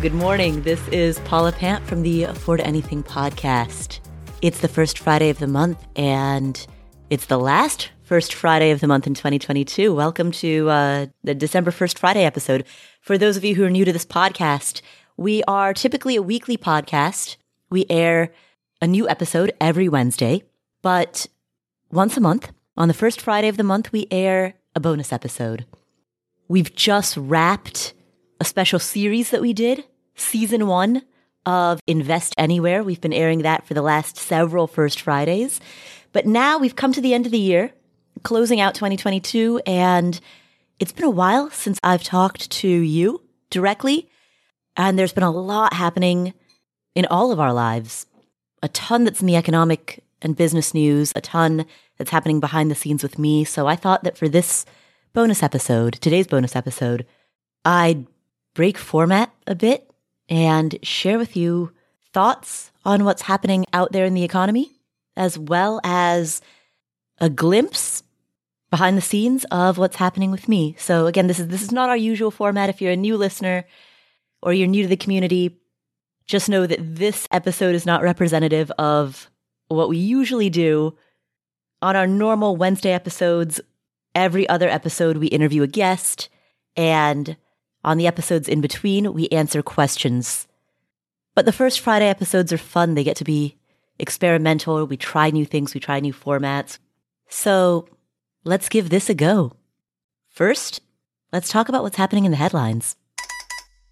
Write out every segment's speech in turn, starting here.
Good morning. This is Paula Pant from the Afford Anything podcast. It's the first Friday of the month, and it's the last first Friday of the month in 2022. Welcome to uh, the December 1st Friday episode. For those of you who are new to this podcast, we are typically a weekly podcast. We air a new episode every Wednesday, but once a month, on the first Friday of the month, we air a bonus episode. We've just wrapped a special series that we did, season one of Invest Anywhere. We've been airing that for the last several First Fridays. But now we've come to the end of the year, closing out 2022, and it's been a while since I've talked to you directly. And there's been a lot happening in all of our lives. A ton that's in the economic and business news, a ton that's happening behind the scenes with me. So I thought that for this bonus episode, today's bonus episode, I'd break format a bit and share with you thoughts on what's happening out there in the economy, as well as a glimpse behind the scenes of what's happening with me. So again, this is this is not our usual format. If you're a new listener or you're new to the community, just know that this episode is not representative of what we usually do on our normal Wednesday episodes. Every other episode, we interview a guest, and on the episodes in between, we answer questions. But the first Friday episodes are fun. They get to be experimental. We try new things, we try new formats. So let's give this a go. First, let's talk about what's happening in the headlines.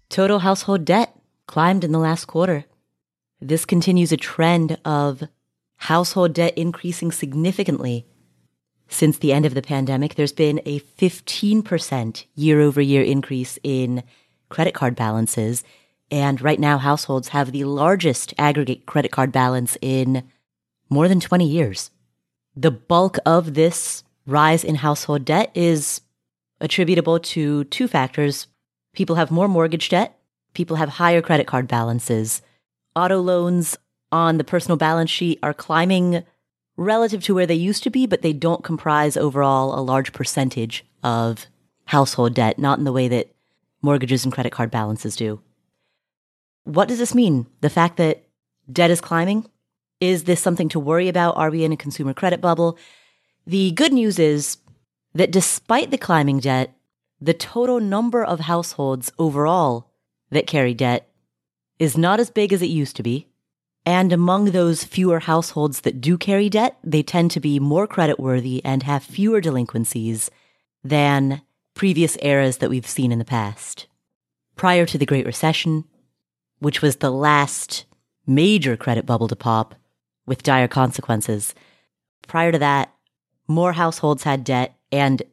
Total household debt climbed in the last quarter. This continues a trend of household debt increasing significantly since the end of the pandemic, there's been a 15% year over year increase in credit card balances. And right now, households have the largest aggregate credit card balance in more than 20 years. The bulk of this rise in household debt is attributable to two factors. People have more mortgage debt. People have higher credit card balances. Auto loans on the personal balance sheet are climbing relative to where they used to be, but they don't comprise overall a large percentage of household debt, not in the way that mortgages and credit card balances do. What does this mean? The fact that debt is climbing? Is this something to worry about? Are we in a consumer credit bubble? The good news is that despite the climbing debt, the total number of households overall that carry debt is not as big as it used to be. And among those fewer households that do carry debt, they tend to be more creditworthy and have fewer delinquencies than previous eras that we've seen in the past. Prior to the Great Recession, which was the last major credit bubble to pop with dire consequences, prior to that, more households had debt and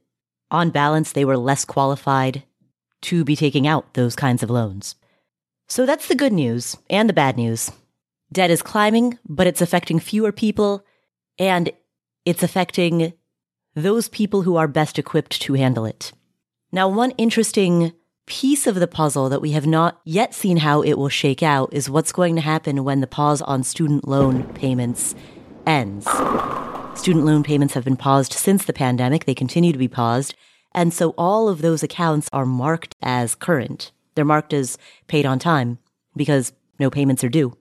on balance, they were less qualified to be taking out those kinds of loans. So that's the good news and the bad news. Debt is climbing, but it's affecting fewer people and it's affecting those people who are best equipped to handle it. Now, one interesting piece of the puzzle that we have not yet seen how it will shake out is what's going to happen when the pause on student loan payments ends. Student loan payments have been paused since the pandemic. They continue to be paused. And so all of those accounts are marked as current. They're marked as paid on time because no payments are due.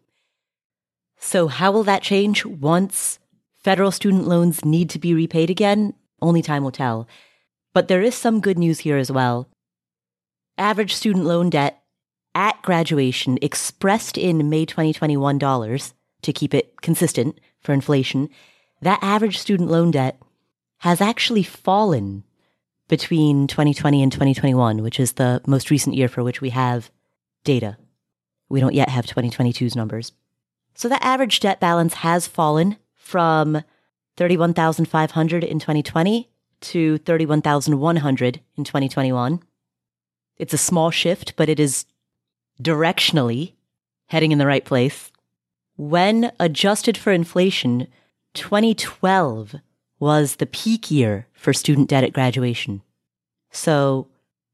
So, how will that change once federal student loans need to be repaid again? Only time will tell. But there is some good news here as well. Average student loan debt at graduation expressed in May 2021 dollars to keep it consistent for inflation, that average student loan debt has actually fallen between 2020 and 2021, which is the most recent year for which we have data. We don't yet have 2022's numbers. So that average debt balance has fallen from 31,500 in 2020 to 31,100 in 2021. It's a small shift, but it is directionally heading in the right place. When adjusted for inflation, 2012 was the peak year for student debt at graduation. So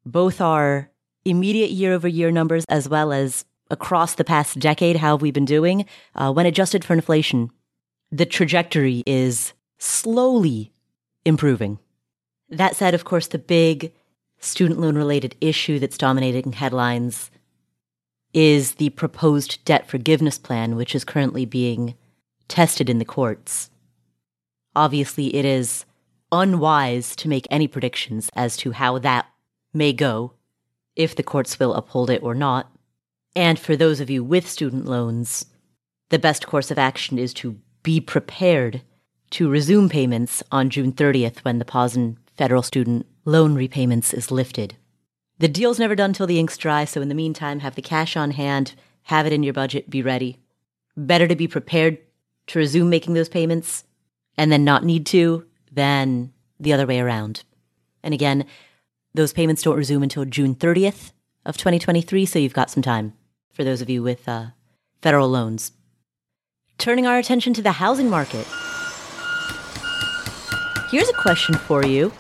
both our immediate year over year numbers as well as across the past decade, how have we been doing? Uh, when adjusted for inflation, the trajectory is slowly improving. That said, of course, the big student loan related issue that's dominating headlines is the proposed debt forgiveness plan, which is currently being tested in the courts. Obviously, it is unwise to make any predictions as to how that may go, if the courts will uphold it or not. And for those of you with student loans, the best course of action is to be prepared to resume payments on June 30th when the pause in federal student loan repayments is lifted. The deal's never done till the ink's dry, so in the meantime, have the cash on hand, have it in your budget, be ready. Better to be prepared to resume making those payments and then not need to than the other way around. And again, those payments don't resume until June 30th of 2023, so you've got some time for those of you with uh, federal loans. Turning our attention to the housing market. Here's a question for you,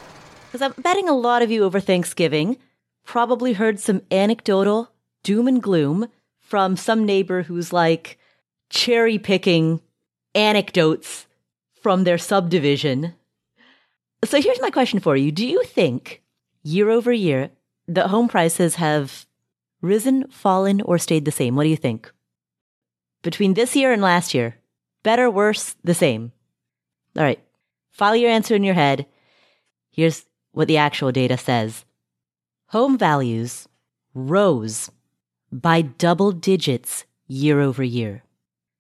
because I'm betting a lot of you over Thanksgiving probably heard some anecdotal doom and gloom from some neighbor who's like cherry picking anecdotes from their subdivision. So here's my question for you. Do you think year over year that home prices have risen, fallen, or stayed the same? What do you think? Between this year and last year, better, worse, the same? All right. File your answer in your head. Here's what the actual data says. Home values rose by double digits year over year.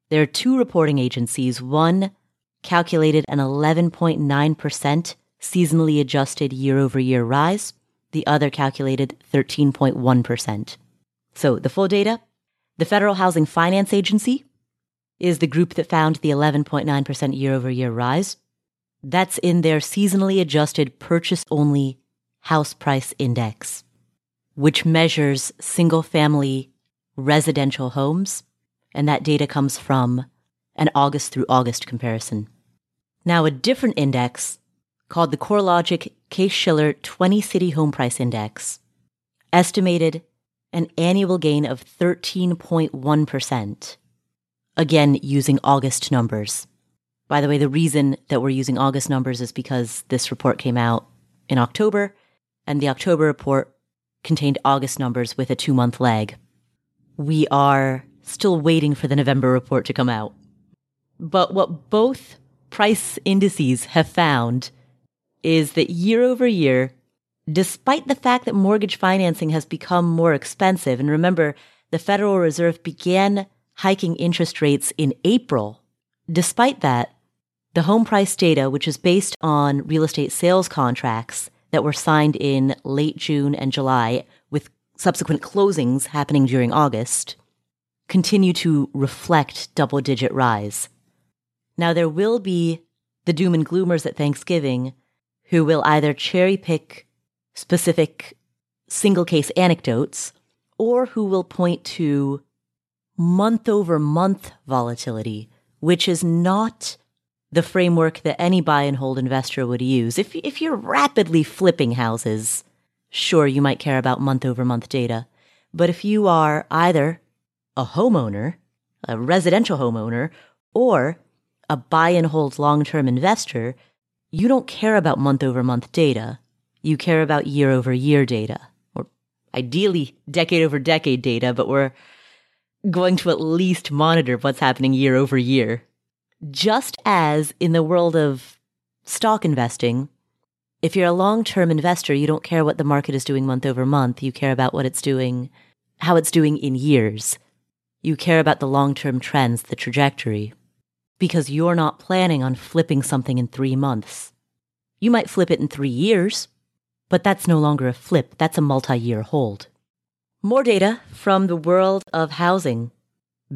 There are two reporting agencies. One calculated an 11.9% seasonally adjusted year over year rise. The other calculated 13.1%. So the full data the Federal Housing Finance Agency is the group that found the 11.9% year over year rise. That's in their seasonally adjusted purchase only house price index, which measures single family residential homes and that data comes from an August through August comparison. Now, a different index called the CoreLogic Case Shiller 20 City Home Price Index estimated an annual gain of 13.1%. Again, using August numbers. By the way, the reason that we're using August numbers is because this report came out in October, and the October report contained August numbers with a two month lag. We are still waiting for the November report to come out. But what both price indices have found is that year over year, despite the fact that mortgage financing has become more expensive, and remember, the Federal Reserve began hiking interest rates in April, despite that, the home price data, which is based on real estate sales contracts that were signed in late June and July, with subsequent closings happening during August, continue to reflect double digit rise. Now, there will be the doom and gloomers at Thanksgiving who will either cherry pick specific single case anecdotes or who will point to month over month volatility, which is not the framework that any buy and hold investor would use. If, if you're rapidly flipping houses, sure, you might care about month over month data. But if you are either a homeowner, a residential homeowner, or a buy and hold long term investor, you don't care about month over month data. You care about year over year data, or ideally decade over decade data, but we're going to at least monitor what's happening year over year. Just as in the world of stock investing, if you're a long term investor, you don't care what the market is doing month over month. You care about what it's doing, how it's doing in years. You care about the long term trends, the trajectory, because you're not planning on flipping something in three months. You might flip it in three years, but that's no longer a flip, that's a multi year hold. More data from the world of housing.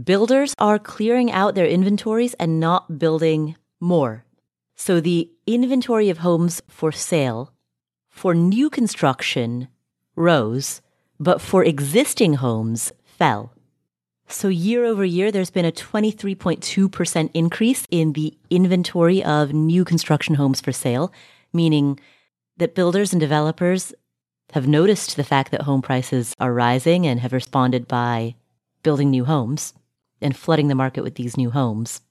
Builders are clearing out their inventories and not building more. So the inventory of homes for sale for new construction rose, but for existing homes fell. So year over year, there's been a 23.2% increase in the inventory of new construction homes for sale, meaning that builders and developers have noticed the fact that home prices are rising and have responded by building new homes and flooding the market with these new homes.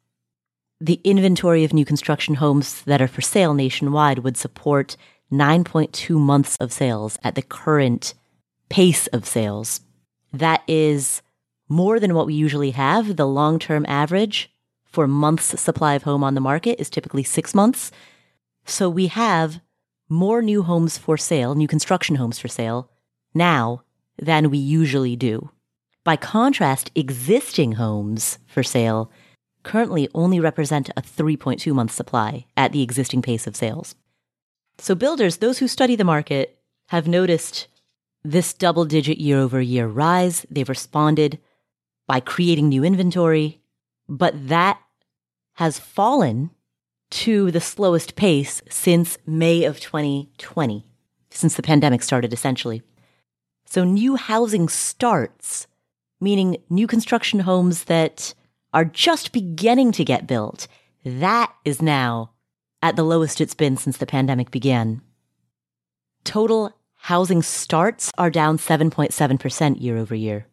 The inventory of new construction homes that are for sale nationwide would support 9.2 months of sales at the current pace of sales. That is more than what we usually have. The long term average for months supply of home on the market is typically six months. So we have more new homes for sale, new construction homes for sale now than we usually do. By contrast, existing homes for sale currently only represent a 3.2 month supply at the existing pace of sales. So builders, those who study the market, have noticed this double digit year over year rise. They've responded by creating new inventory, but that has fallen to the slowest pace since May of 2020, since the pandemic started essentially. So new housing starts, meaning new construction homes that are just beginning to get built, that is now at the lowest it's been since the pandemic began. Total housing starts are down 7.7% year over year.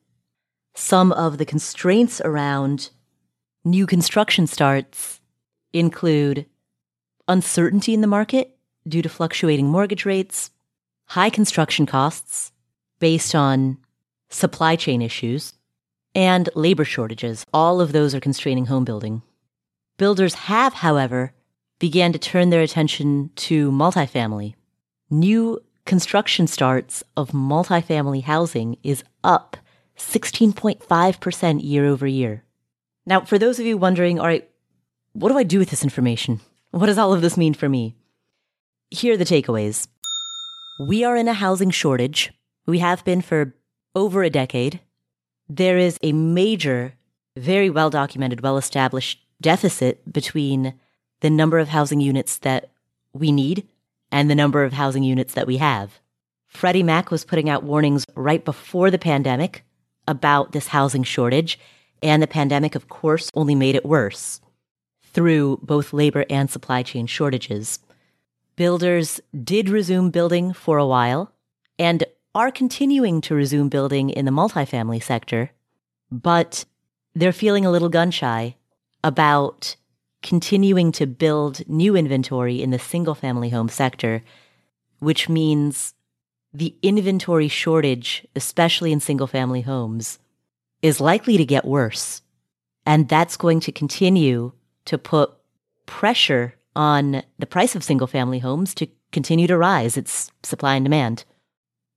Some of the constraints around new construction starts include uncertainty in the market due to fluctuating mortgage rates, high construction costs based on supply chain issues, and labor shortages. All of those are constraining home building. Builders have, however, began to turn their attention to multifamily. New construction starts of multifamily housing is up 16.5% year over year. Now, for those of you wondering, all right, what do I do with this information? What does all of this mean for me? Here are the takeaways. We are in a housing shortage. We have been for over a decade there is a major, very well documented, well established deficit between the number of housing units that we need and the number of housing units that we have. Freddie Mac was putting out warnings right before the pandemic about this housing shortage, and the pandemic, of course, only made it worse through both labor and supply chain shortages. Builders did resume building for a while, and are continuing to resume building in the multifamily sector, but they're feeling a little gun shy about continuing to build new inventory in the single family home sector, which means the inventory shortage, especially in single family homes, is likely to get worse. And that's going to continue to put pressure on the price of single family homes to continue to rise. It's supply and demand.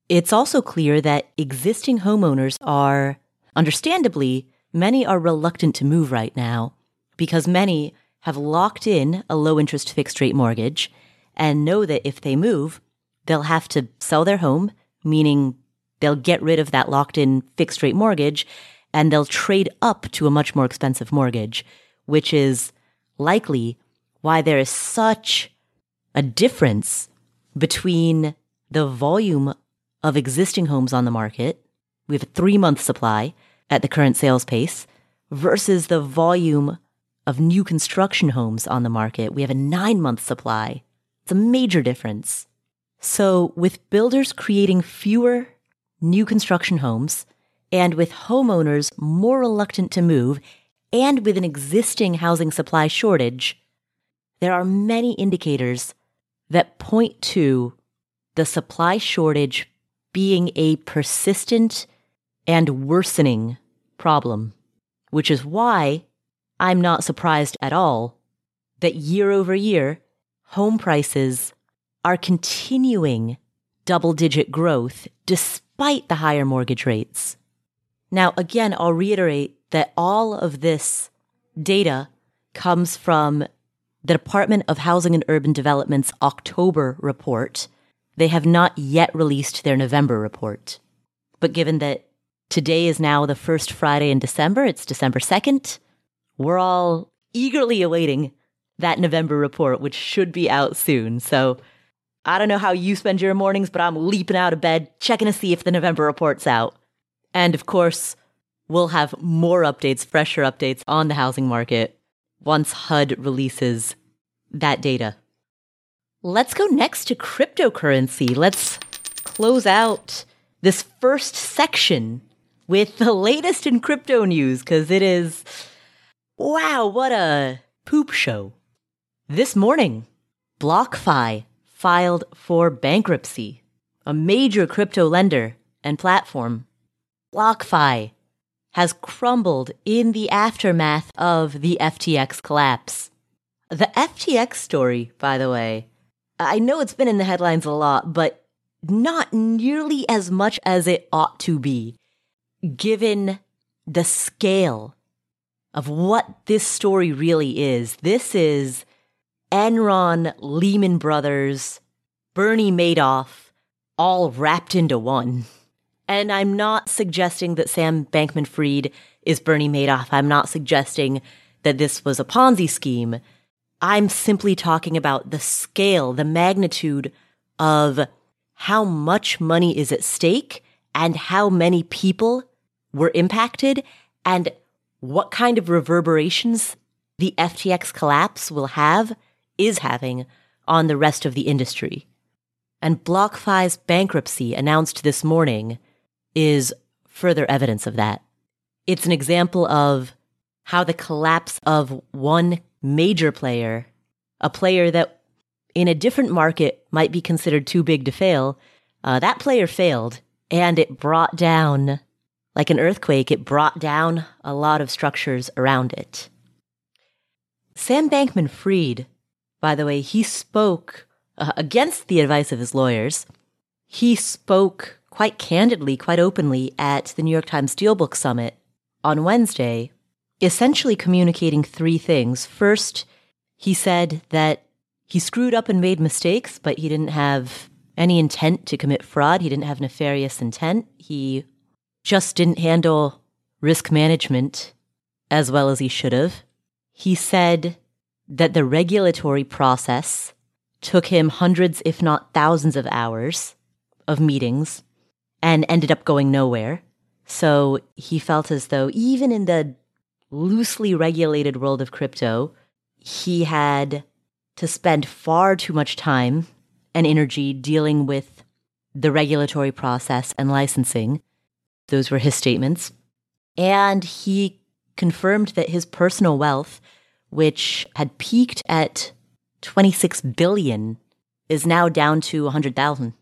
It's also clear that existing homeowners are, understandably, many are reluctant to move right now because many have locked in a low interest fixed rate mortgage and know that if they move, they'll have to sell their home, meaning they'll get rid of that locked in fixed rate mortgage and they'll trade up to a much more expensive mortgage, which is likely why there is such a difference between the volume of existing homes on the market. We have a three month supply at the current sales pace versus the volume of new construction homes on the market. We have a nine month supply. It's a major difference. So with builders creating fewer new construction homes and with homeowners more reluctant to move and with an existing housing supply shortage, there are many indicators that point to the supply shortage being a persistent and worsening problem, which is why I'm not surprised at all that year over year, home prices are continuing double digit growth despite the higher mortgage rates. Now, again, I'll reiterate that all of this data comes from the Department of Housing and Urban Development's October report, they have not yet released their November report. But given that today is now the first Friday in December, it's December 2nd, we're all eagerly awaiting that November report, which should be out soon. So I don't know how you spend your mornings, but I'm leaping out of bed, checking to see if the November report's out. And of course, we'll have more updates, fresher updates on the housing market once HUD releases that data. Let's go next to cryptocurrency. Let's close out this first section with the latest in crypto news because it is wow, what a poop show. This morning, BlockFi filed for bankruptcy, a major crypto lender and platform. BlockFi has crumbled in the aftermath of the FTX collapse. The FTX story, by the way, I know it's been in the headlines a lot, but not nearly as much as it ought to be, given the scale of what this story really is. This is Enron, Lehman Brothers, Bernie Madoff, all wrapped into one. And I'm not suggesting that Sam Bankman Fried is Bernie Madoff. I'm not suggesting that this was a Ponzi scheme. I'm simply talking about the scale, the magnitude of how much money is at stake and how many people were impacted and what kind of reverberations the FTX collapse will have, is having on the rest of the industry. And BlockFi's bankruptcy announced this morning is further evidence of that. It's an example of how the collapse of one major player, a player that in a different market might be considered too big to fail, uh, that player failed and it brought down, like an earthquake, it brought down a lot of structures around it. Sam Bankman Fried, by the way, he spoke uh, against the advice of his lawyers. He spoke quite candidly, quite openly at the New York Times DealBook Summit on Wednesday, essentially communicating three things. First, he said that he screwed up and made mistakes, but he didn't have any intent to commit fraud. He didn't have nefarious intent. He just didn't handle risk management as well as he should have. He said that the regulatory process took him hundreds, if not thousands of hours of meetings and ended up going nowhere. So he felt as though even in the loosely regulated world of crypto, he had to spend far too much time and energy dealing with the regulatory process and licensing. Those were his statements. And he confirmed that his personal wealth, which had peaked at 26 billion, is now down to 100,000.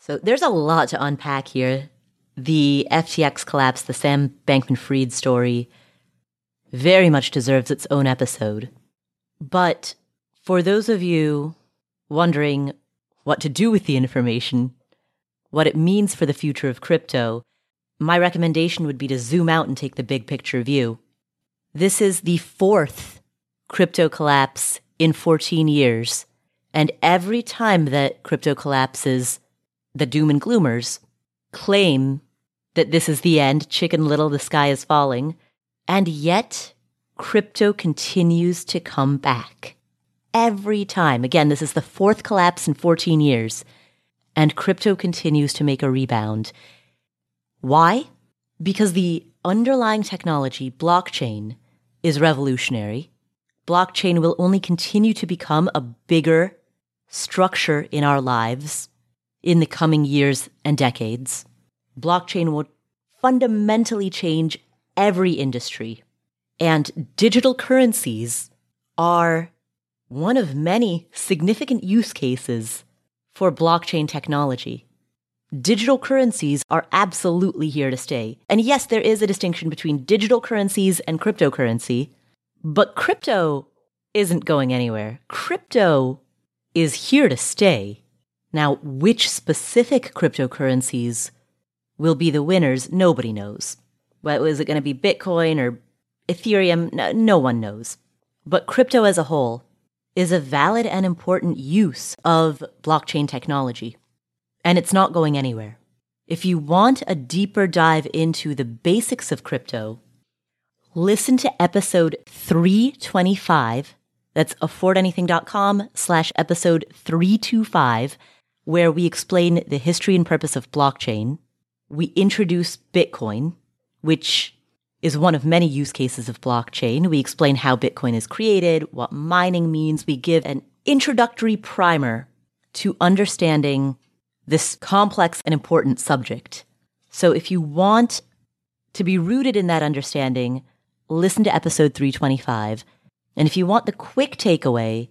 So there's a lot to unpack here. The FTX collapse, the Sam Bankman Fried story, very much deserves its own episode. But for those of you wondering what to do with the information, what it means for the future of crypto, my recommendation would be to zoom out and take the big picture view. This is the fourth crypto collapse in 14 years. And every time that crypto collapses, the doom and gloomers claim that this is the end, chicken little, the sky is falling, and yet crypto continues to come back. Every time. Again, this is the fourth collapse in 14 years, and crypto continues to make a rebound. Why? Because the underlying technology, blockchain, is revolutionary. Blockchain will only continue to become a bigger structure in our lives in the coming years and decades. Blockchain will fundamentally change every industry. And digital currencies are one of many significant use cases for blockchain technology. Digital currencies are absolutely here to stay. And yes, there is a distinction between digital currencies and cryptocurrency, but crypto isn't going anywhere. Crypto is here to stay. Now, which specific cryptocurrencies will be the winners, nobody knows. Well, is it going to be Bitcoin or Ethereum? No, no one knows. But crypto as a whole is a valid and important use of blockchain technology. And it's not going anywhere. If you want a deeper dive into the basics of crypto, listen to episode 325. That's affordanything.com slash episode 325 where we explain the history and purpose of blockchain. We introduce Bitcoin, which is one of many use cases of blockchain. We explain how Bitcoin is created, what mining means. We give an introductory primer to understanding this complex and important subject. So if you want to be rooted in that understanding, listen to episode 325. And if you want the quick takeaway,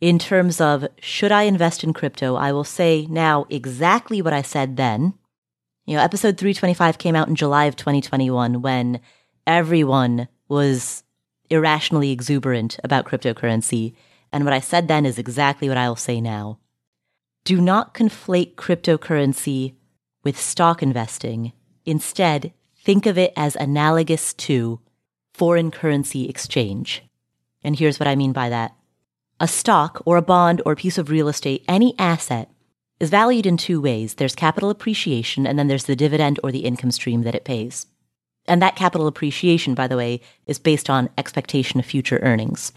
in terms of should I invest in crypto, I will say now exactly what I said then. You know, episode 325 came out in July of 2021 when everyone was irrationally exuberant about cryptocurrency. And what I said then is exactly what I'll say now. Do not conflate cryptocurrency with stock investing. Instead, think of it as analogous to foreign currency exchange. And here's what I mean by that. A stock or a bond or a piece of real estate, any asset, is valued in two ways. There's capital appreciation, and then there's the dividend or the income stream that it pays. And that capital appreciation, by the way, is based on expectation of future earnings.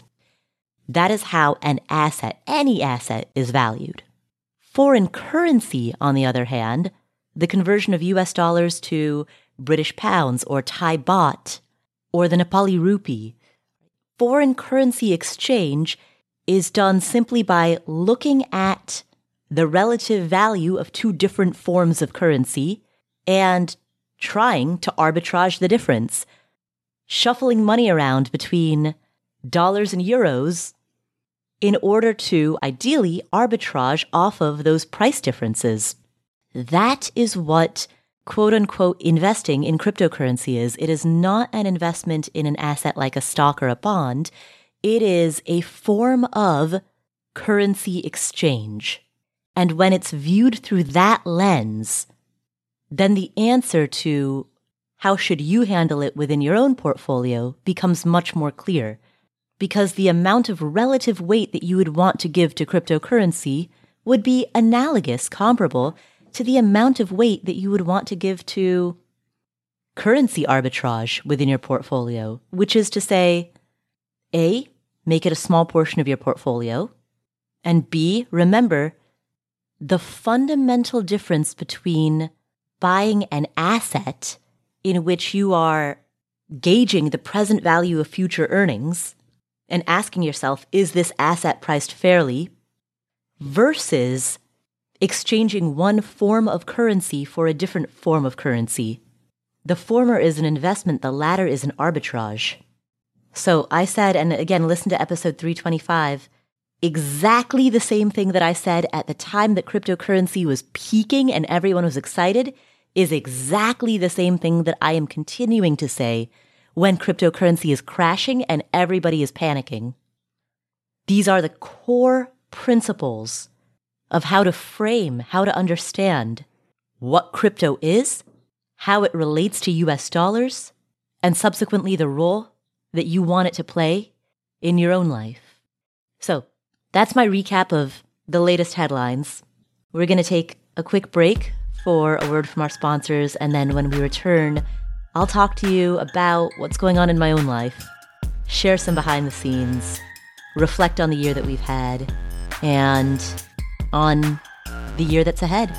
That is how an asset, any asset, is valued. Foreign currency, on the other hand, the conversion of US dollars to British pounds or Thai baht or the Nepali rupee, foreign currency exchange is done simply by looking at the relative value of two different forms of currency and trying to arbitrage the difference, shuffling money around between dollars and euros in order to ideally arbitrage off of those price differences. That is what quote unquote investing in cryptocurrency is. It is not an investment in an asset like a stock or a bond. It is a form of currency exchange. And when it's viewed through that lens, then the answer to how should you handle it within your own portfolio becomes much more clear because the amount of relative weight that you would want to give to cryptocurrency would be analogous, comparable to the amount of weight that you would want to give to currency arbitrage within your portfolio, which is to say, A, make it a small portion of your portfolio, and B, remember the fundamental difference between buying an asset in which you are gauging the present value of future earnings and asking yourself, is this asset priced fairly? versus exchanging one form of currency for a different form of currency. The former is an investment, the latter is an arbitrage. So I said, and again, listen to episode 325, exactly the same thing that I said at the time that cryptocurrency was peaking and everyone was excited is exactly the same thing that I am continuing to say when cryptocurrency is crashing and everybody is panicking. These are the core principles of how to frame, how to understand what crypto is, how it relates to US dollars, and subsequently the role that you want it to play in your own life. So that's my recap of the latest headlines. We're going to take a quick break for a word from our sponsors, and then when we return, I'll talk to you about what's going on in my own life, share some behind the scenes, reflect on the year that we've had, and on the year that's ahead.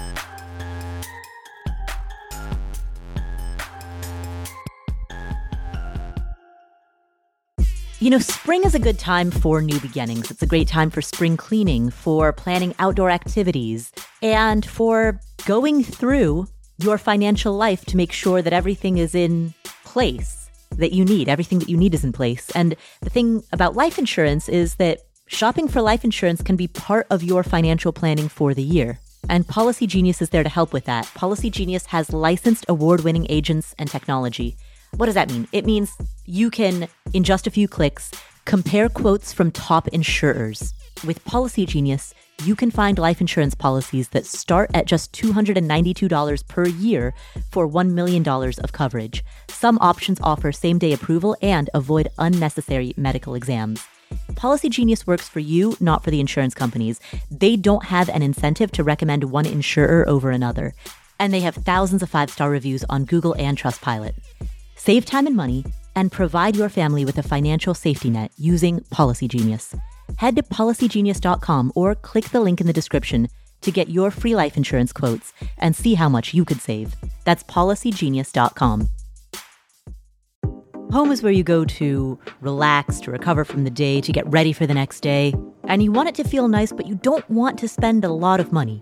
You know, spring is a good time for new beginnings. It's a great time for spring cleaning, for planning outdoor activities, and for going through your financial life to make sure that everything is in place that you need. Everything that you need is in place. And the thing about life insurance is that shopping for life insurance can be part of your financial planning for the year. And Policy Genius is there to help with that. Policy Genius has licensed award winning agents and technology. What does that mean? It means you can, in just a few clicks, compare quotes from top insurers. With Policy Genius, you can find life insurance policies that start at just $292 per year for $1 million of coverage. Some options offer same day approval and avoid unnecessary medical exams. Policy Genius works for you, not for the insurance companies. They don't have an incentive to recommend one insurer over another. And they have thousands of five star reviews on Google and Trustpilot. Save time and money and provide your family with a financial safety net using Policy Genius head to policygenius.com or click the link in the description to get your free life insurance quotes and see how much you could save. That's policygenius.com. Home is where you go to relax, to recover from the day, to get ready for the next day. And you want it to feel nice, but you don't want to spend a lot of money.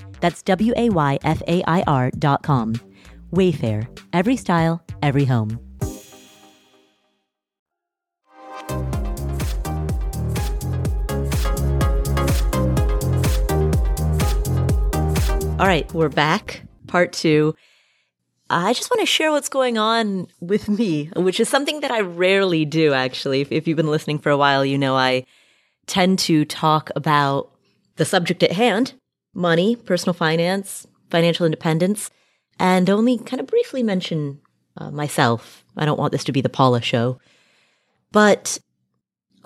That's W A Y F A I R dot com. Wayfair, every style, every home. All right, we're back. Part two. I just want to share what's going on with me, which is something that I rarely do, actually. If, if you've been listening for a while, you know I tend to talk about the subject at hand money, personal finance, financial independence, and only kind of briefly mention uh, myself. I don't want this to be the Paula show. But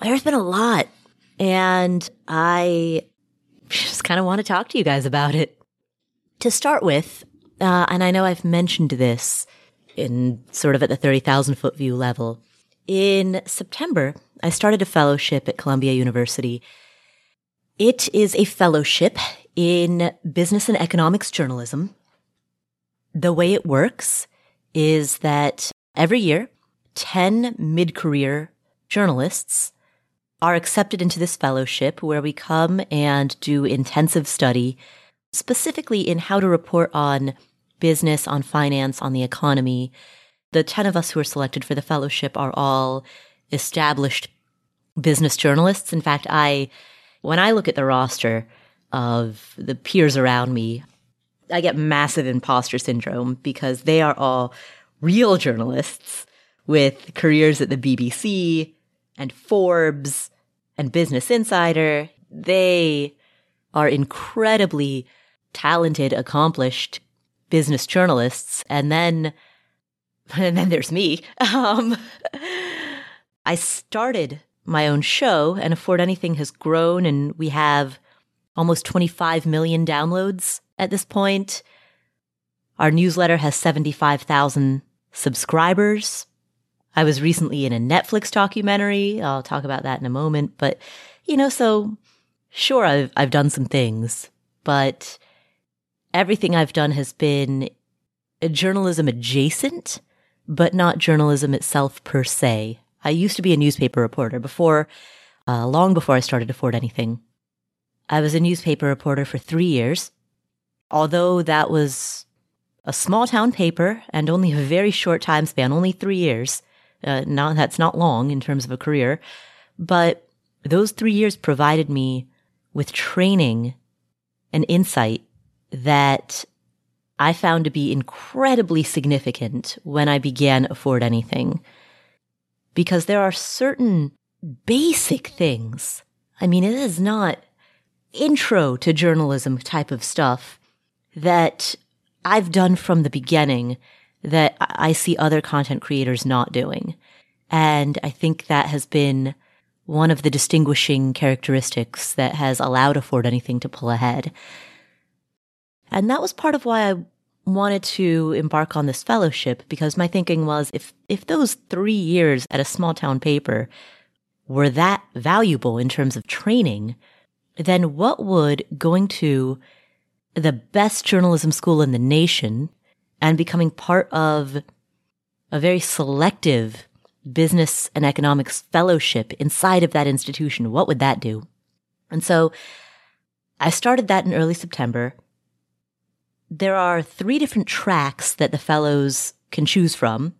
there's been a lot, and I just kind of want to talk to you guys about it. To start with, uh, and I know I've mentioned this in sort of at the 30,000 foot view level. In September, I started a fellowship at Columbia University. It is a fellowship in business and economics journalism. The way it works is that every year, 10 mid career journalists are accepted into this fellowship where we come and do intensive study specifically in how to report on business, on finance, on the economy. The 10 of us who are selected for the fellowship are all established business journalists. In fact, I, when I look at the roster of the peers around me, I get massive imposter syndrome because they are all real journalists with careers at the BBC and Forbes and Business Insider. They are incredibly talented, accomplished business journalists. And then, and then there's me. Um, I started my own show and Afford Anything has grown and we have almost 25 million downloads at this point. Our newsletter has 75,000 subscribers. I was recently in a Netflix documentary. I'll talk about that in a moment. But, you know, so sure, I've, I've done some things, but everything I've done has been journalism adjacent, but not journalism itself per se. I used to be a newspaper reporter before, uh, long before I started afford anything. I was a newspaper reporter for three years. Although that was a small town paper and only a very short time span, only three years. Uh, not, that's not long in terms of a career, but those three years provided me with training and insight that I found to be incredibly significant when I began Afford Anything. Because there are certain basic things. I mean, it is not intro to journalism type of stuff that I've done from the beginning that I see other content creators not doing. And I think that has been one of the distinguishing characteristics that has allowed Afford Anything to pull ahead. And that was part of why I wanted to embark on this fellowship because my thinking was if, if those three years at a small town paper were that valuable in terms of training, then what would going to the best journalism school in the nation and becoming part of a very selective business and economics fellowship inside of that institution, what would that do? And so I started that in early September there are three different tracks that the fellows can choose from.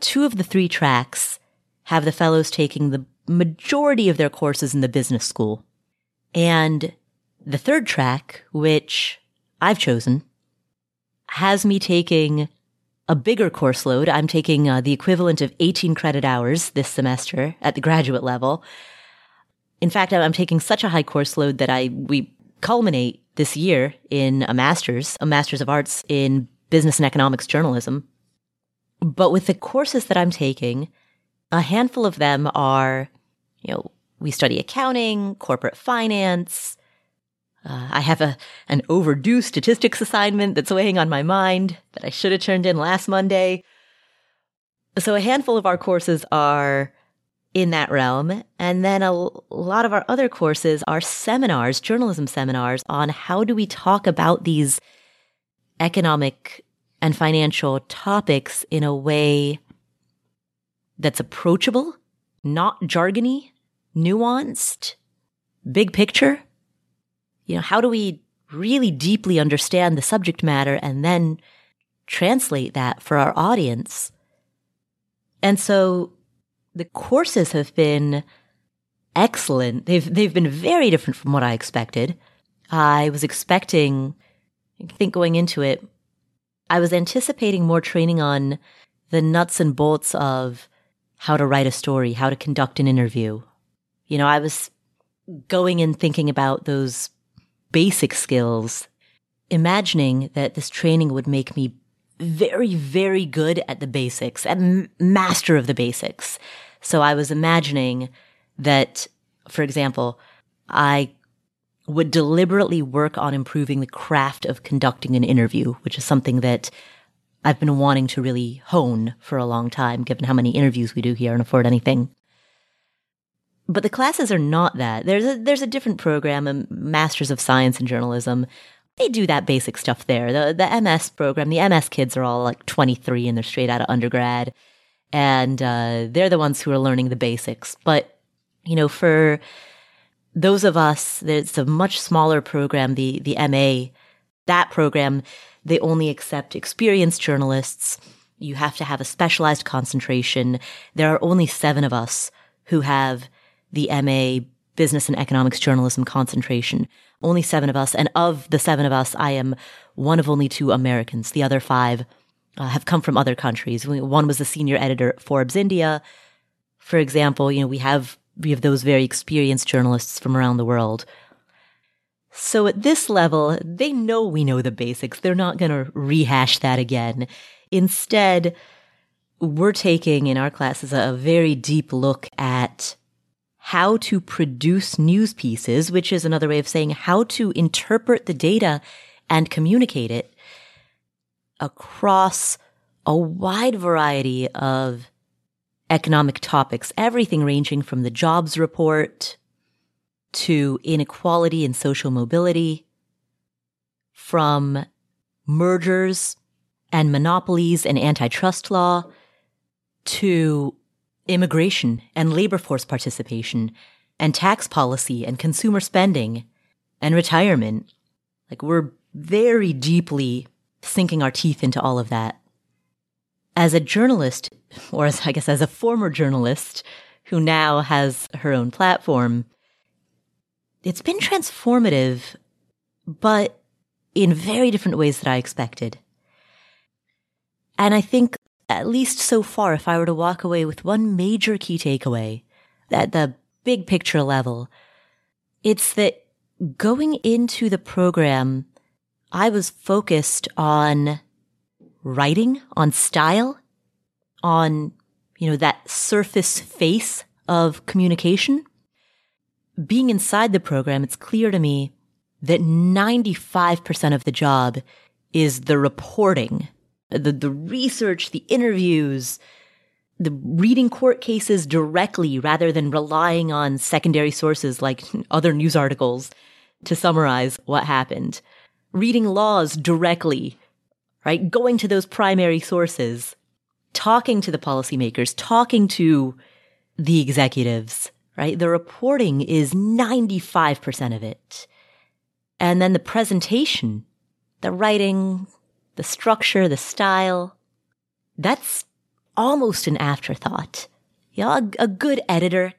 Two of the three tracks have the fellows taking the majority of their courses in the business school. And the third track, which I've chosen, has me taking a bigger course load. I'm taking uh, the equivalent of 18 credit hours this semester at the graduate level. In fact, I'm taking such a high course load that I, we culminate this year in a master's, a master's of arts in business and economics journalism. But with the courses that I'm taking, a handful of them are, you know, we study accounting, corporate finance. Uh, I have a an overdue statistics assignment that's weighing on my mind that I should have turned in last Monday. So a handful of our courses are in that realm. And then a lot of our other courses are seminars, journalism seminars on how do we talk about these economic and financial topics in a way that's approachable, not jargony, nuanced, big picture. You know, how do we really deeply understand the subject matter and then translate that for our audience? And so the courses have been excellent. They've, they've been very different from what I expected. I was expecting, I think going into it, I was anticipating more training on the nuts and bolts of how to write a story, how to conduct an interview. You know, I was going and thinking about those basic skills, imagining that this training would make me very, very good at the basics and master of the basics. So I was imagining that, for example, I would deliberately work on improving the craft of conducting an interview, which is something that I've been wanting to really hone for a long time, given how many interviews we do here and Afford Anything. But the classes are not that. There's a there's a different program, a Masters of Science in Journalism. They do that basic stuff there. The the MS program, the MS kids are all like 23 and they're straight out of undergrad, and uh, they're the ones who are learning the basics. But you know, for those of us, it's a much smaller program. The the MA, that program, they only accept experienced journalists. You have to have a specialized concentration. There are only seven of us who have the MA business and economics journalism concentration. Only seven of us. And of the seven of us, I am one of only two Americans. The other five uh, have come from other countries. One was the senior editor at Forbes India. For example, you know, we have, we have those very experienced journalists from around the world. So at this level, they know we know the basics. They're not going to rehash that again. Instead, we're taking in our classes a very deep look at how to produce news pieces, which is another way of saying how to interpret the data and communicate it across a wide variety of economic topics, everything ranging from the jobs report to inequality and social mobility, from mergers and monopolies and antitrust law to immigration and labor force participation and tax policy and consumer spending and retirement. Like we're very deeply sinking our teeth into all of that. As a journalist, or as I guess as a former journalist who now has her own platform, it's been transformative, but in very different ways that I expected. And I think at least so far, if I were to walk away with one major key takeaway at the big picture level, it's that going into the program, I was focused on writing, on style, on, you know, that surface face of communication. Being inside the program, it's clear to me that 95% of the job is the reporting the, the research, the interviews, the reading court cases directly rather than relying on secondary sources like other news articles to summarize what happened. Reading laws directly, right? Going to those primary sources, talking to the policymakers, talking to the executives, right? The reporting is 95% of it. And then the presentation, the writing, the structure, the style, that's almost an afterthought. Yeah, a, a good editor,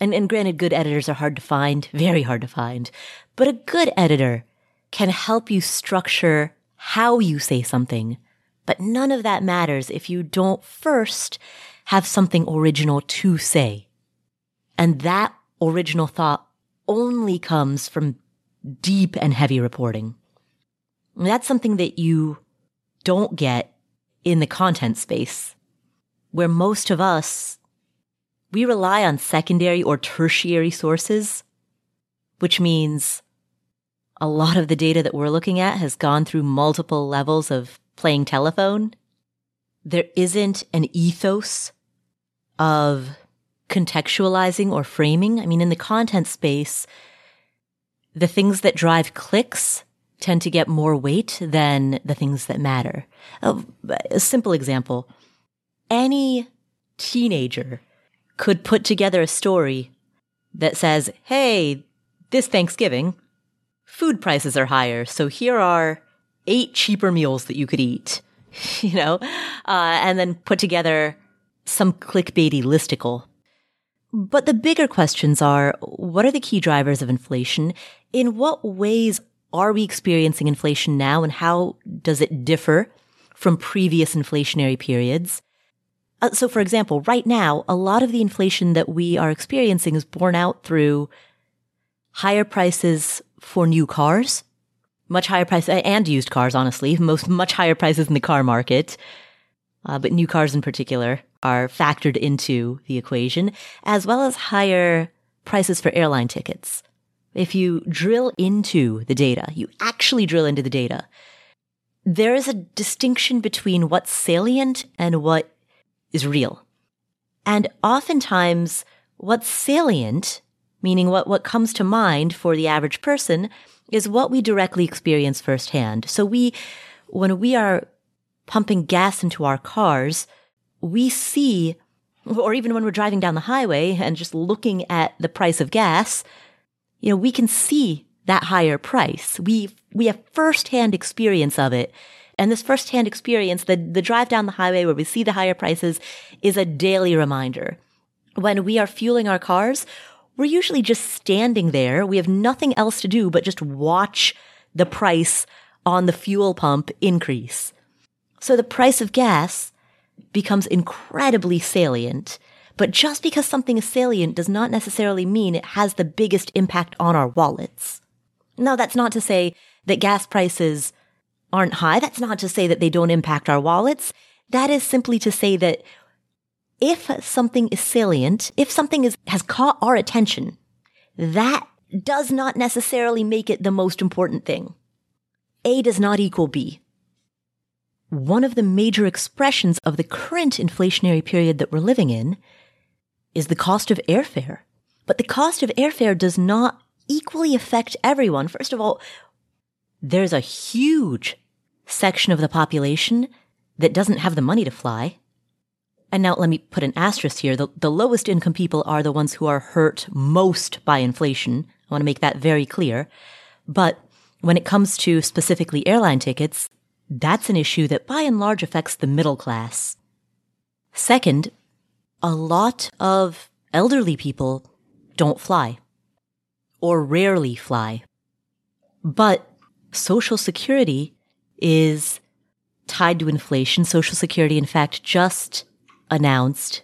and, and granted, good editors are hard to find, very hard to find, but a good editor can help you structure how you say something. But none of that matters if you don't first have something original to say. And that original thought only comes from deep and heavy reporting. That's something that you don't get in the content space. where most of us, we rely on secondary or tertiary sources, which means a lot of the data that we're looking at has gone through multiple levels of playing telephone. There isn't an ethos of contextualizing or framing. I mean, in the content space, the things that drive clicks tend to get more weight than the things that matter. A, a simple example. Any teenager could put together a story that says, Hey, this Thanksgiving, food prices are higher. So here are eight cheaper meals that you could eat, you know, uh, and then put together some clickbaity listicle. But the bigger questions are, what are the key drivers of inflation? In what ways are we experiencing inflation now and how does it differ from previous inflationary periods? Uh, so, for example, right now, a lot of the inflation that we are experiencing is borne out through higher prices for new cars, much higher prices, and used cars, honestly, most, much higher prices in the car market, uh, but new cars in particular are factored into the equation, as well as higher prices for airline tickets. If you drill into the data, you actually drill into the data, there is a distinction between what's salient and what is real. And oftentimes, what's salient, meaning what, what comes to mind for the average person, is what we directly experience firsthand. So we, when we are pumping gas into our cars, we see, or even when we're driving down the highway and just looking at the price of gas, you know, we can see that higher price. We, we have firsthand experience of it. And this firsthand experience, the, the drive down the highway where we see the higher prices is a daily reminder. When we are fueling our cars, we're usually just standing there. We have nothing else to do but just watch the price on the fuel pump increase. So the price of gas becomes incredibly salient. But just because something is salient does not necessarily mean it has the biggest impact on our wallets. Now, that's not to say that gas prices aren't high. That's not to say that they don't impact our wallets. That is simply to say that if something is salient, if something is, has caught our attention, that does not necessarily make it the most important thing. A does not equal B one of the major expressions of the current inflationary period that we're living in is the cost of airfare. But the cost of airfare does not equally affect everyone. First of all, there's a huge section of the population that doesn't have the money to fly. And now let me put an asterisk here. The, the lowest income people are the ones who are hurt most by inflation. I want to make that very clear. But when it comes to specifically airline tickets, that's an issue that by and large affects the middle class. Second, a lot of elderly people don't fly or rarely fly. But Social Security is tied to inflation. Social Security, in fact, just announced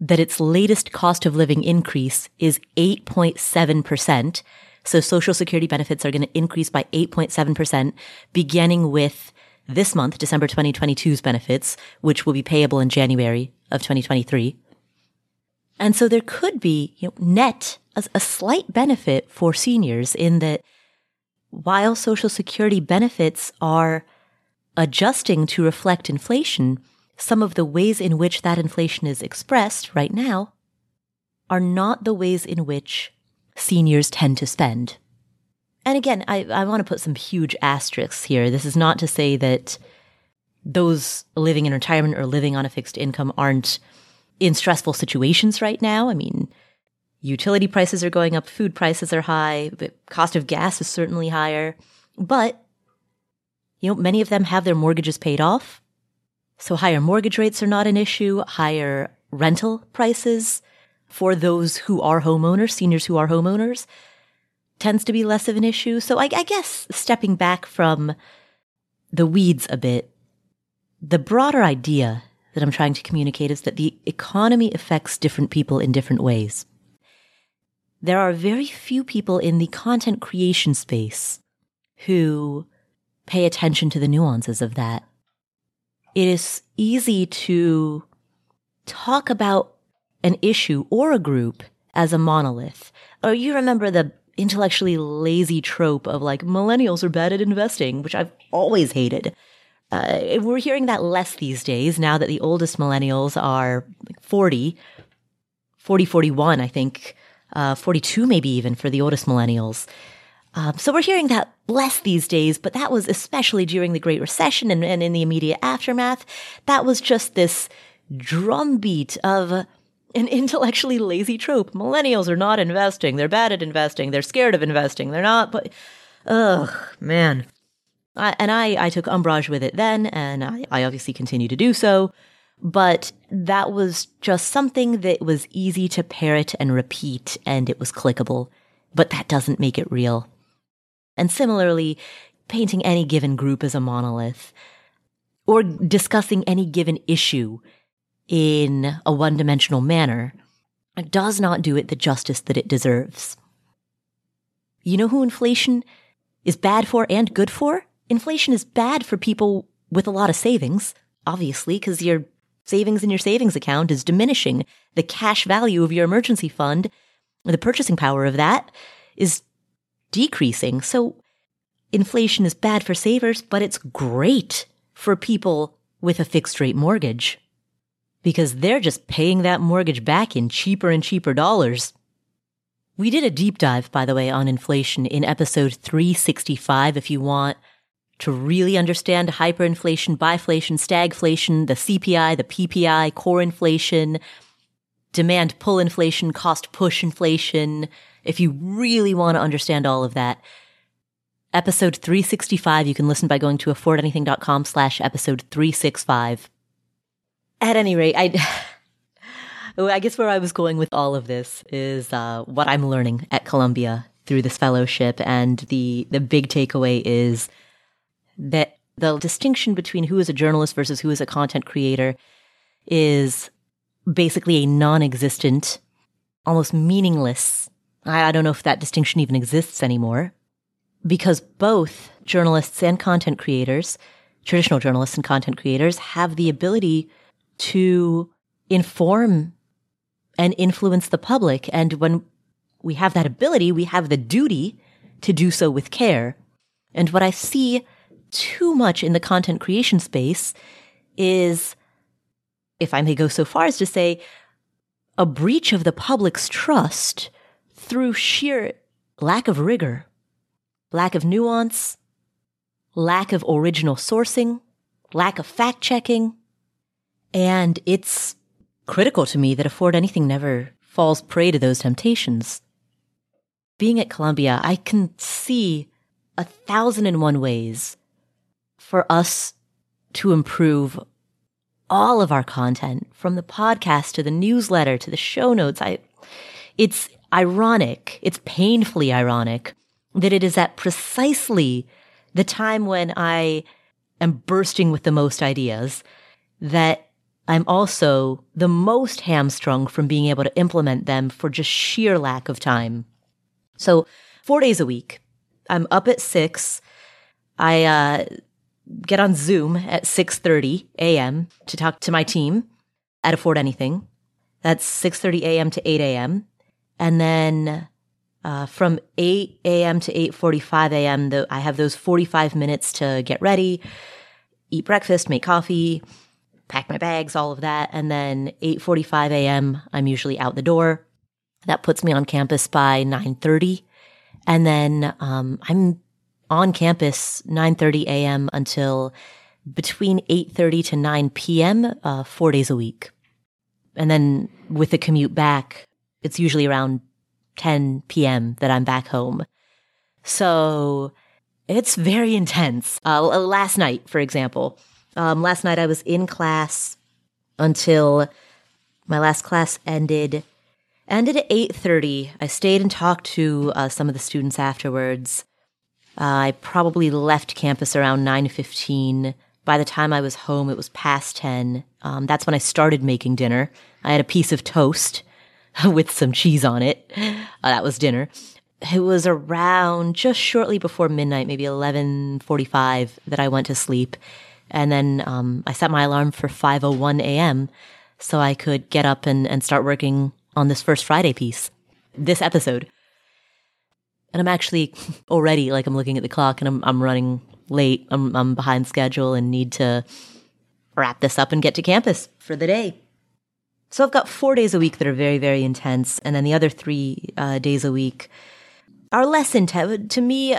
that its latest cost of living increase is 8.7%. So Social Security benefits are going to increase by 8.7%, beginning with this month, December 2022's benefits, which will be payable in January of 2023. And so there could be you know, net a, a slight benefit for seniors in that while Social Security benefits are adjusting to reflect inflation, some of the ways in which that inflation is expressed right now are not the ways in which seniors tend to spend. And again, I, I want to put some huge asterisks here. This is not to say that those living in retirement or living on a fixed income aren't in stressful situations right now. I mean, utility prices are going up, food prices are high, the cost of gas is certainly higher. But, you know, many of them have their mortgages paid off. So higher mortgage rates are not an issue, higher rental prices for those who are homeowners, seniors who are homeowners tends to be less of an issue. So I, I guess stepping back from the weeds a bit, the broader idea that I'm trying to communicate is that the economy affects different people in different ways. There are very few people in the content creation space who pay attention to the nuances of that. It is easy to talk about an issue or a group as a monolith. Or you remember the intellectually lazy trope of like millennials are bad at investing, which I've always hated. Uh, we're hearing that less these days now that the oldest millennials are 40, 40, 41, I think, uh, 42 maybe even for the oldest millennials. Um, so we're hearing that less these days, but that was especially during the Great Recession and, and in the immediate aftermath. That was just this drumbeat of an intellectually lazy trope. Millennials are not investing. They're bad at investing. They're scared of investing. They're not, but, ugh, man. I, and I, I took umbrage with it then, and I, I obviously continue to do so. But that was just something that was easy to parrot and repeat, and it was clickable. But that doesn't make it real. And similarly, painting any given group as a monolith, or discussing any given issue in a one dimensional manner, does not do it the justice that it deserves. You know who inflation is bad for and good for? Inflation is bad for people with a lot of savings, obviously, because your savings in your savings account is diminishing. The cash value of your emergency fund, the purchasing power of that is decreasing. So inflation is bad for savers, but it's great for people with a fixed rate mortgage because they're just paying that mortgage back in cheaper and cheaper dollars. We did a deep dive, by the way, on inflation in episode 365 if you want to really understand hyperinflation, biflation, stagflation, the CPI, the PPI, core inflation, demand pull inflation, cost push inflation. If you really want to understand all of that, episode 365, you can listen by going to affordanything.com slash episode 365. At any rate, I, I guess where I was going with all of this is uh, what I'm learning at Columbia through this fellowship, and the the big takeaway is that the distinction between who is a journalist versus who is a content creator is basically a non-existent, almost meaningless. I, I don't know if that distinction even exists anymore, because both journalists and content creators, traditional journalists and content creators, have the ability to inform and influence the public. And when we have that ability, we have the duty to do so with care. And what I see too much in the content creation space is, if I may go so far as to say, a breach of the public's trust through sheer lack of rigor, lack of nuance, lack of original sourcing, lack of fact checking, and it's critical to me that Afford Anything never falls prey to those temptations. Being at Columbia, I can see a thousand and one ways for us to improve all of our content from the podcast to the newsletter to the show notes. I, it's ironic. It's painfully ironic that it is at precisely the time when I am bursting with the most ideas that I'm also the most hamstrung from being able to implement them for just sheer lack of time. So four days a week, I'm up at six. I uh, get on Zoom at 6:30 a.m. to talk to my team at Afford Anything. That's 6:30 a.m. to 8 a.m. And then uh, from 8 a.m. to 8:45 a.m., the, I have those 45 minutes to get ready, eat breakfast, make coffee, pack my bags, all of that. And then 8:45 a.m. I'm usually out the door. That puts me on campus by 9:30. And then um, I'm on campus 9:30 a.m. until between 8:30 to 9 p.m. Uh, four days a week. And then with the commute back, it's usually around 10 p.m. that I'm back home. So it's very intense. Uh, last night, for example, um, last night I was in class until my last class ended. Ended at eight thirty. I stayed and talked to uh, some of the students afterwards. I probably left campus around nine fifteen. By the time I was home, it was past ten. Um, that's when I started making dinner. I had a piece of toast with some cheese on it. Uh, that was dinner. It was around just shortly before midnight, maybe eleven forty-five, that I went to sleep and then um, I set my alarm for 5:01 a.m. so I could get up and, and start working on this first Friday piece, this episode. And I'm actually already like I'm looking at the clock and I'm I'm running late. I'm I'm behind schedule and need to wrap this up and get to campus for the day. So I've got four days a week that are very very intense, and then the other three uh, days a week are less intense. To me,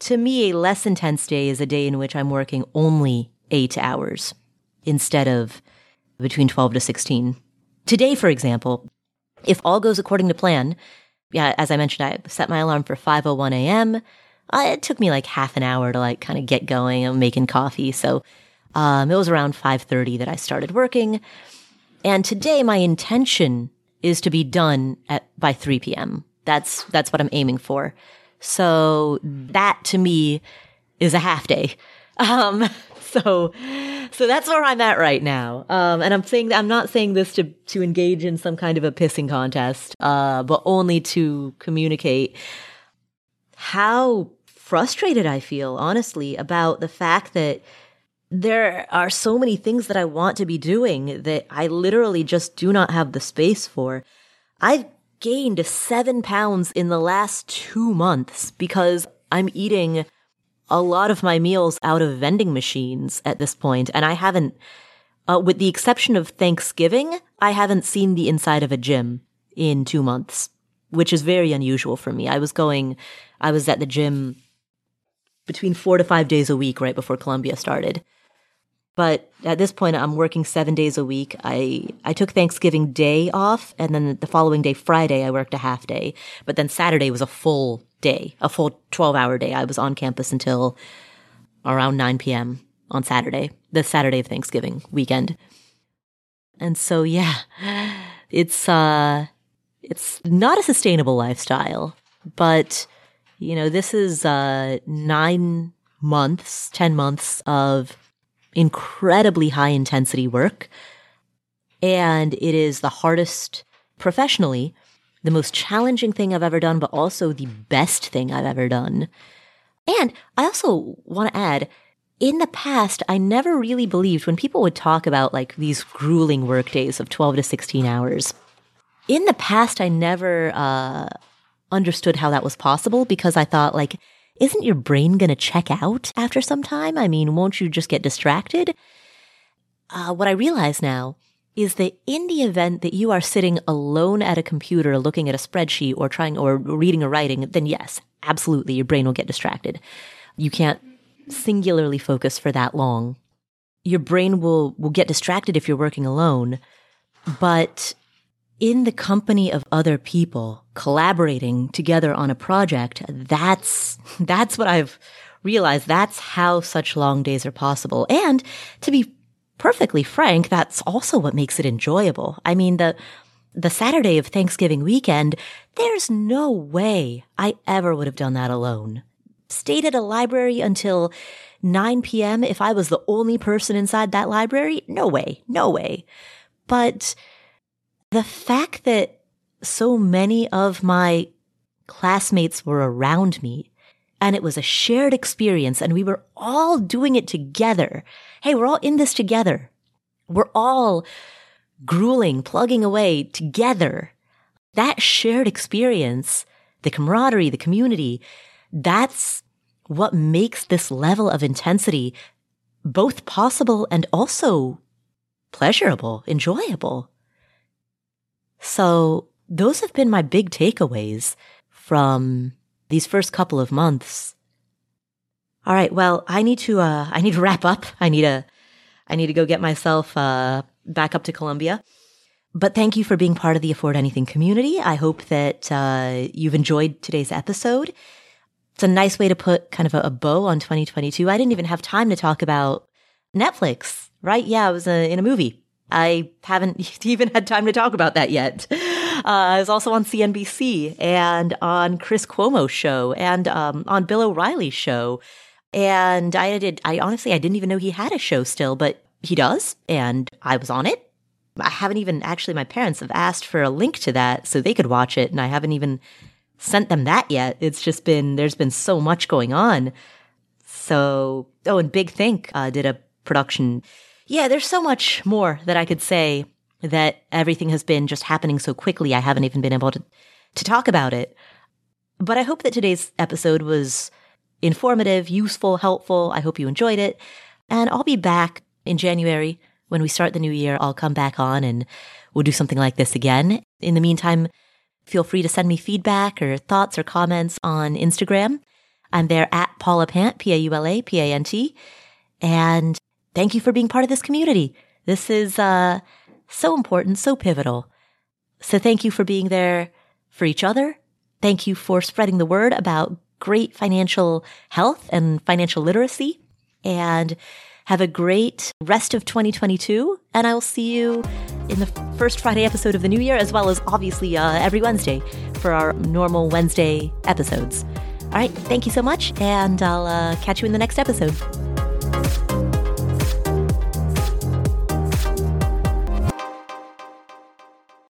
to me, a less intense day is a day in which I'm working only eight hours instead of between 12 to 16. Today, for example, if all goes according to plan, yeah, as I mentioned, I set my alarm for 5:01 a.m. Uh, it took me like half an hour to like kind of get going. I'm making coffee, so um, it was around 5:30 that I started working. And today, my intention is to be done at by 3 p.m. That's that's what I'm aiming for. So that to me is a half day. Um, so so that's where I'm at right now. Um, and I'm saying I'm not saying this to to engage in some kind of a pissing contest, uh, but only to communicate how frustrated I feel, honestly, about the fact that there are so many things that I want to be doing that I literally just do not have the space for. I've gained seven pounds in the last two months because I'm eating a lot of my meals out of vending machines at this point, and I haven't, uh, with the exception of Thanksgiving, I haven't seen the inside of a gym in two months, which is very unusual for me. I was going, I was at the gym between four to five days a week right before Columbia started. But at this point, I'm working seven days a week. I, I took Thanksgiving Day off, and then the following day, Friday, I worked a half day. But then Saturday was a full day, a full 12 hour day. I was on campus until around 9 p.m. on Saturday, the Saturday of Thanksgiving weekend. And so, yeah, it's, uh, it's not a sustainable lifestyle, but, you know, this is, uh, nine months, 10 months of incredibly high intensity work. And it is the hardest professionally, the most challenging thing I've ever done, but also the best thing I've ever done. And I also want to add, in the past, I never really believed when people would talk about like these grueling work days of 12 to 16 hours. In the past, I never uh, understood how that was possible because I thought like, isn't your brain going to check out after some time? I mean, won't you just get distracted? Uh, what I realize now is that in the event that you are sitting alone at a computer looking at a spreadsheet or trying or reading or writing, then yes, absolutely, your brain will get distracted. You can't singularly focus for that long. Your brain will, will get distracted if you're working alone, but in the company of other people collaborating together on a project, that's, that's what I've realized. That's how such long days are possible. And to be perfectly frank, that's also what makes it enjoyable. I mean, the, the Saturday of Thanksgiving weekend, there's no way I ever would have done that alone. Stayed at a library until 9 p.m. if I was the only person inside that library? No way. No way. But the fact that so many of my classmates were around me and it was a shared experience and we were all doing it together. Hey, we're all in this together. We're all grueling, plugging away together. That shared experience, the camaraderie, the community, that's what makes this level of intensity both possible and also pleasurable, enjoyable. So those have been my big takeaways from these first couple of months. All right. Well, I need to, uh, I need to wrap up. I need to, I need to go get myself, uh, back up to Columbia. But thank you for being part of the Afford Anything community. I hope that, uh, you've enjoyed today's episode. It's a nice way to put kind of a, a bow on 2022. I didn't even have time to talk about Netflix, right? Yeah, I was uh, in a movie. I haven't even had time to talk about that yet. Uh, I was also on CNBC and on Chris Cuomo's show and um, on Bill O'Reilly's show. And I did, I honestly, I didn't even know he had a show still, but he does. And I was on it. I haven't even actually, my parents have asked for a link to that so they could watch it. And I haven't even sent them that yet. It's just been, there's been so much going on. So, oh, and Big Think uh, did a production yeah, there's so much more that I could say that everything has been just happening so quickly. I haven't even been able to, to talk about it. But I hope that today's episode was informative, useful, helpful. I hope you enjoyed it. And I'll be back in January when we start the new year. I'll come back on and we'll do something like this again. In the meantime, feel free to send me feedback or thoughts or comments on Instagram. I'm there at Paula Pant, P A U L A P A N T. And thank you for being part of this community. This is uh, so important, so pivotal. So thank you for being there for each other. Thank you for spreading the word about great financial health and financial literacy. And have a great rest of 2022. And I will see you in the first Friday episode of the new year, as well as obviously uh, every Wednesday for our normal Wednesday episodes. All right. Thank you so much. And I'll uh, catch you in the next episode.